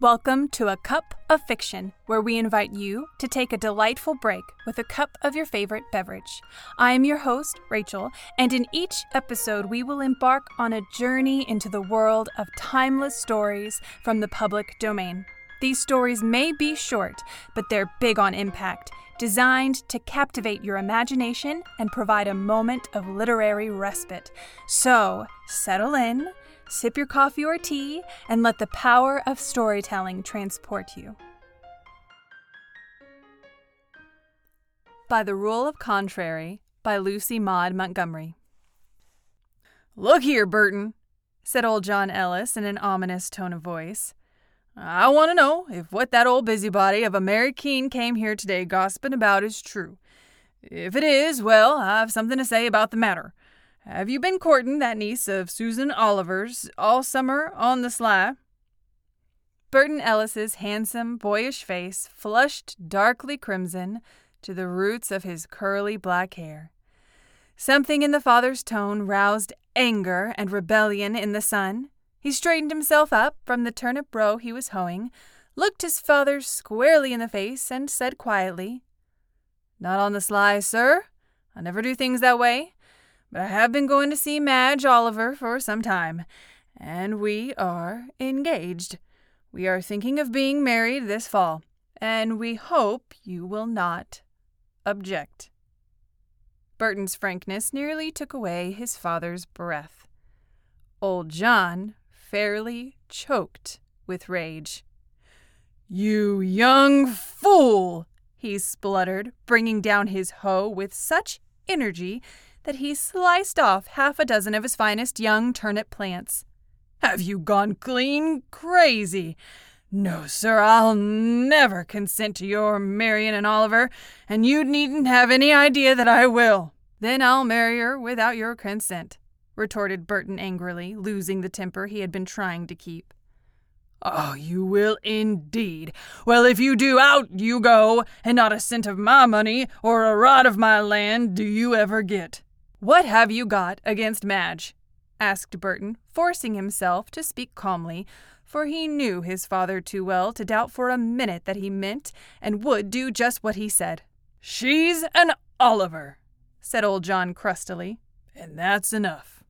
Welcome to A Cup of Fiction, where we invite you to take a delightful break with a cup of your favorite beverage. I am your host, Rachel, and in each episode, we will embark on a journey into the world of timeless stories from the public domain. These stories may be short, but they're big on impact, designed to captivate your imagination and provide a moment of literary respite. So, settle in Sip your coffee or tea and let the power of storytelling transport you. By the Rule of Contrary by Lucy Maud Montgomery. Look here, Burton, said old John Ellis in an ominous tone of voice. I want to know if what that old busybody of a Mary Keene came here today gossiping about is true. If it is, well, I've something to say about the matter. Have you been courting that niece of Susan Oliver's all summer on the sly? Burton Ellis's handsome, boyish face flushed darkly crimson to the roots of his curly black hair. Something in the father's tone roused anger and rebellion in the son. He straightened himself up from the turnip row he was hoeing, looked his father squarely in the face, and said quietly, Not on the sly, sir. I never do things that way but I have been going to see Madge Oliver for some time, and we are engaged. We are thinking of being married this fall, and we hope you will not object. Burton's frankness nearly took away his father's breath. Old John fairly choked with rage. You young fool! he spluttered, bringing down his hoe with such energy that he sliced off half a dozen of his finest young turnip plants. Have you gone clean crazy? No, sir, I'll never consent to your marrying an Oliver, and you needn't have any idea that I will. Then I'll marry her without your consent, retorted Burton angrily, losing the temper he had been trying to keep. Oh, you will indeed. Well, if you do, out you go, and not a cent of my money or a rod of my land do you ever get. What have you got against Madge? asked Burton, forcing himself to speak calmly, for he knew his father too well to doubt for a minute that he meant and would do just what he said. She's an Oliver, said old John crustily, and that's enough.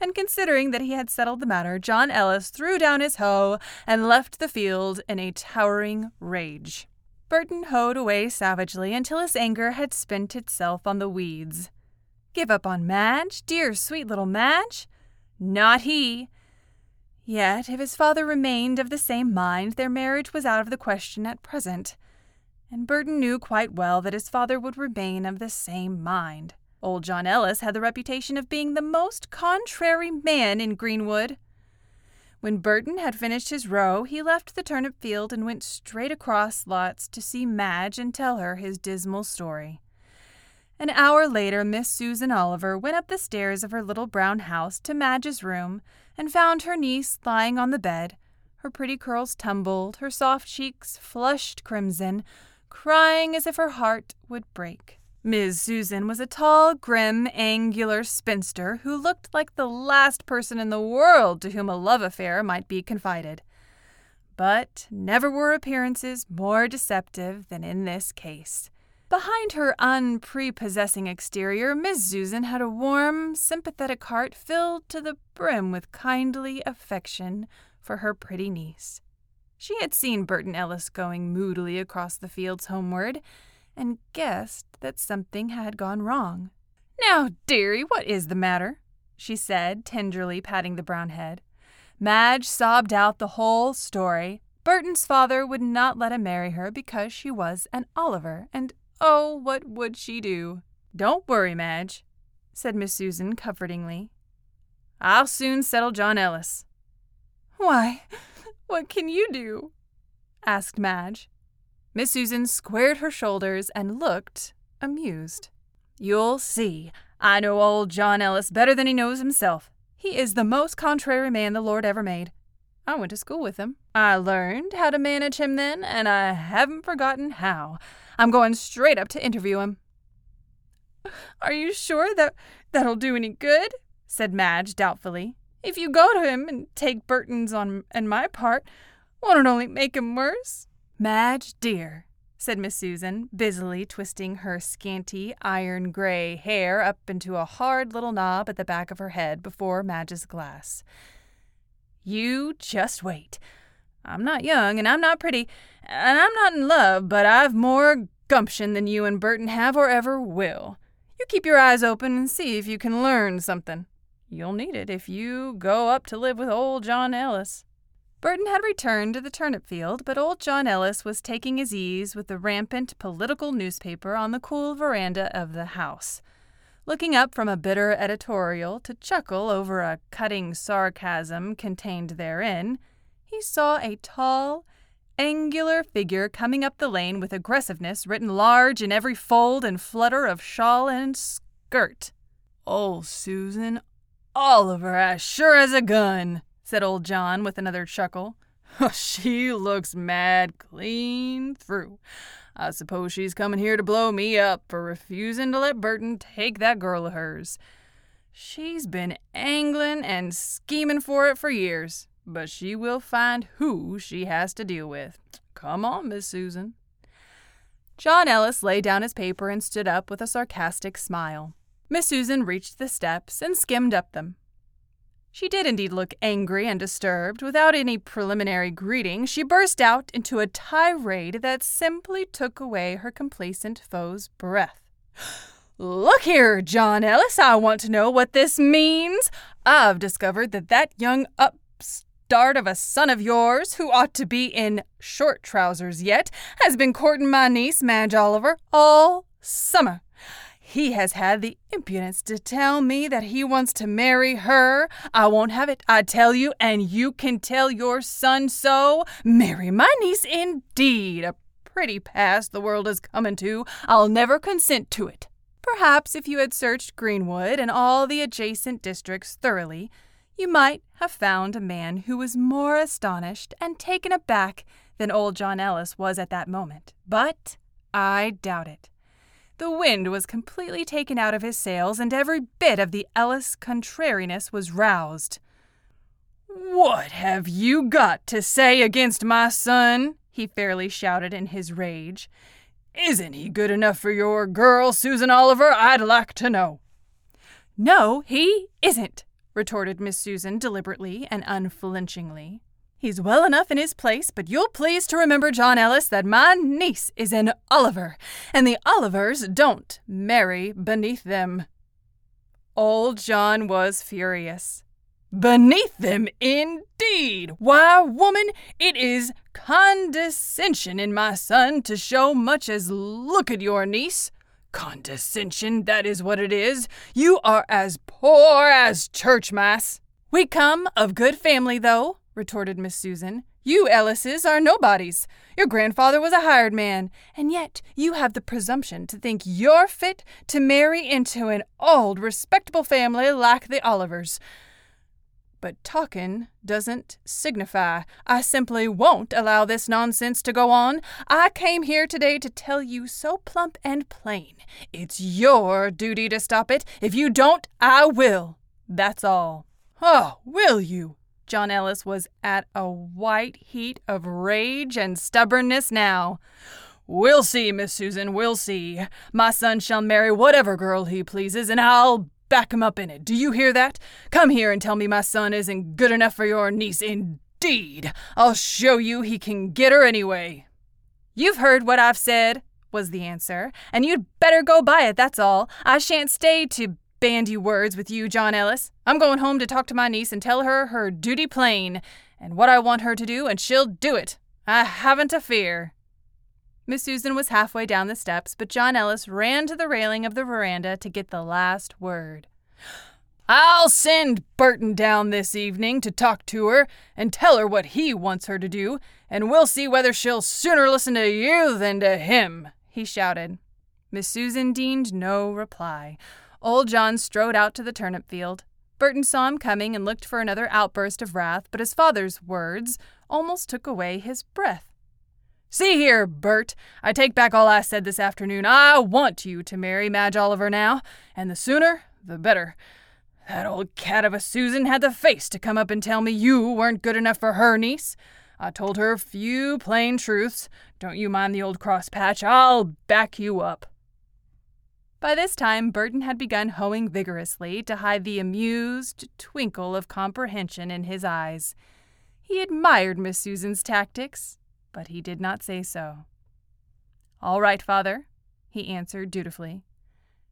And considering that he had settled the matter, John Ellis threw down his hoe and left the field in a towering rage. Burton hoed away savagely until his anger had spent itself on the weeds. Give up on Madge, dear sweet little Madge? Not he. Yet, if his father remained of the same mind, their marriage was out of the question at present. And Burton knew quite well that his father would remain of the same mind. Old John Ellis had the reputation of being the most contrary man in Greenwood. When Burton had finished his row, he left the turnip field and went straight across lots to see Madge and tell her his dismal story. An hour later, Miss Susan Oliver went up the stairs of her little brown house to Madge's room and found her niece lying on the bed, her pretty curls tumbled, her soft cheeks flushed crimson, crying as if her heart would break. Miss Susan was a tall, grim, angular spinster who looked like the last person in the world to whom a love affair might be confided. But never were appearances more deceptive than in this case. Behind her unprepossessing exterior, Miss Susan had a warm, sympathetic heart filled to the brim with kindly affection for her pretty niece. She had seen Burton Ellis going moodily across the fields homeward, and guessed that something had gone wrong. Now, dearie, what is the matter? she said, tenderly patting the brown head. Madge sobbed out the whole story. Burton's father would not let him marry her because she was an Oliver, and Oh, what would she do? Don't worry, Madge, said Miss Susan comfortingly. I'll soon settle John Ellis. Why, what can you do? asked Madge. Miss Susan squared her shoulders and looked amused. You'll see. I know old John Ellis better than he knows himself. He is the most contrary man the Lord ever made. I went to school with him. I learned how to manage him then, and I haven't forgotten how. I'm going straight up to interview him. Are you sure that that'll do any good? said Madge doubtfully. If you go to him and take Burton's on and my part, Won't it only make him worse? Madge, dear, said Miss Susan, busily twisting her scanty iron gray hair up into a hard little knob at the back of her head before Madge's glass. You just wait. I'm not young and I'm not pretty and I'm not in love, but I've more gumption than you and Burton have or ever will. You keep your eyes open and see if you can learn something. You'll need it if you go up to live with old John Ellis. Burton had returned to the turnip field, but old John Ellis was taking his ease with the rampant political newspaper on the cool veranda of the house. Looking up from a bitter editorial to chuckle over a cutting sarcasm contained therein, he saw a tall, angular figure coming up the lane with aggressiveness written large in every fold and flutter of shawl and skirt. Oh, Susan Oliver, as sure as a gun, said old John with another chuckle. she looks mad clean through. I suppose she's coming here to blow me up for refusing to let Burton take that girl of hers. She's been angling and scheming for it for years, but she will find who she has to deal with. Come on, Miss Susan. John Ellis laid down his paper and stood up with a sarcastic smile. Miss Susan reached the steps and skimmed up them. She did indeed look angry and disturbed. Without any preliminary greeting, she burst out into a tirade that simply took away her complacent foe's breath. Look here, John Ellis, I want to know what this means. I've discovered that that young upstart of a son of yours, who ought to be in short trousers yet, has been courting my niece, Madge Oliver, all summer. He has had the impudence to tell me that he wants to marry her. I won't have it, I tell you, and you can tell your son so. Marry my niece, indeed. A pretty pass the world is coming to. I'll never consent to it. Perhaps if you had searched Greenwood and all the adjacent districts thoroughly, you might have found a man who was more astonished and taken aback than old John Ellis was at that moment. But I doubt it. The wind was completely taken out of his sails, and every bit of the Ellis contrariness was roused. What have you got to say against my son? he fairly shouted in his rage. Isn't he good enough for your girl, Susan Oliver? I'd like to know. No, he isn't, retorted Miss Susan deliberately and unflinchingly. He's well enough in his place, but you'll please to remember, John Ellis, that my niece is an Oliver, and the Olivers don't marry beneath them. Old John was furious. Beneath them, indeed! Why, woman, it is condescension in my son to show much as look at your niece. Condescension, that is what it is. You are as poor as church mice. We come of good family, though, retorted Miss Susan. You Ellises are nobodies. Your grandfather was a hired man, and yet you have the presumption to think you're fit to marry into an old, respectable family like the Olivers. But talkin' doesn't signify. I simply won't allow this nonsense to go on. I came here today to tell you so plump and plain. It's your duty to stop it. If you don't, I will. That's all. Oh, will you? John Ellis was at a white heat of rage and stubbornness now. We'll see, Miss Susan, we'll see. My son shall marry whatever girl he pleases, and I'll back him up in it. Do you hear that? Come here and tell me my son isn't good enough for your niece. Indeed, I'll show you he can get her anyway. You've heard what I've said, was the answer, and you'd better go by it, that's all. I shan't stay to bandy words with you, John Ellis. I'm going home to talk to my niece and tell her her duty plain, and what I want her to do, and she'll do it. I haven't a fear. Miss Susan was halfway down the steps, but John Ellis ran to the railing of the veranda to get the last word. I'll send Burton down this evening to talk to her and tell her what he wants her to do, and we'll see whether she'll sooner listen to you than to him, he shouted. Miss Susan deigned no reply. Old John strode out to the turnip field. Burton saw him coming and looked for another outburst of wrath, but his father's words almost took away his breath. See here, Bert, I take back all I said this afternoon. I want you to marry Madge Oliver now, and the sooner, the better. That old cat of a Susan had the face to come up and tell me you weren't good enough for her niece. I told her a few plain truths. Don't you mind the old cross patch? I'll back you up. By this time, Burton had begun hoeing vigorously to hide the amused twinkle of comprehension in his eyes. He admired Miss Susan's tactics, but he did not say so. All right, father, he answered dutifully.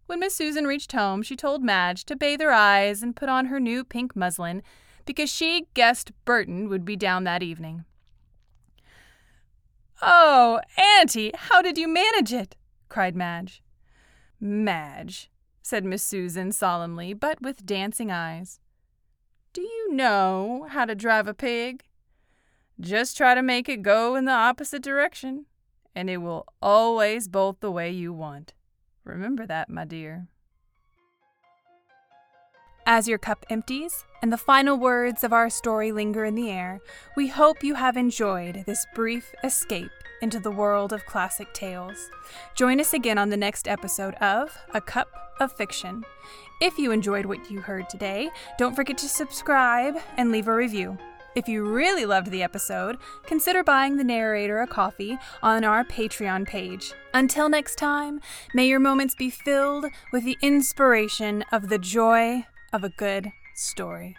When Miss Susan reached home, she told Madge to bathe her eyes and put on her new pink muslin because she guessed Burton would be down that evening. Oh, Auntie, how did you manage it? cried Madge. Madge, said Miss Susan solemnly, but with dancing eyes. Do you know how to drive a pig? Just try to make it go in the opposite direction, and it will always bolt the way you want. Remember that, my dear. As your cup empties and the final words of our story linger in the air, we hope you have enjoyed this brief escape into the world of classic tales. Join us again on the next episode of A Cup of Fiction. If you enjoyed what you heard today, don't forget to subscribe and leave a review. If you really loved the episode, consider buying the narrator a coffee on our Patreon page. Until next time, may your moments be filled with the inspiration of the joy of a good story.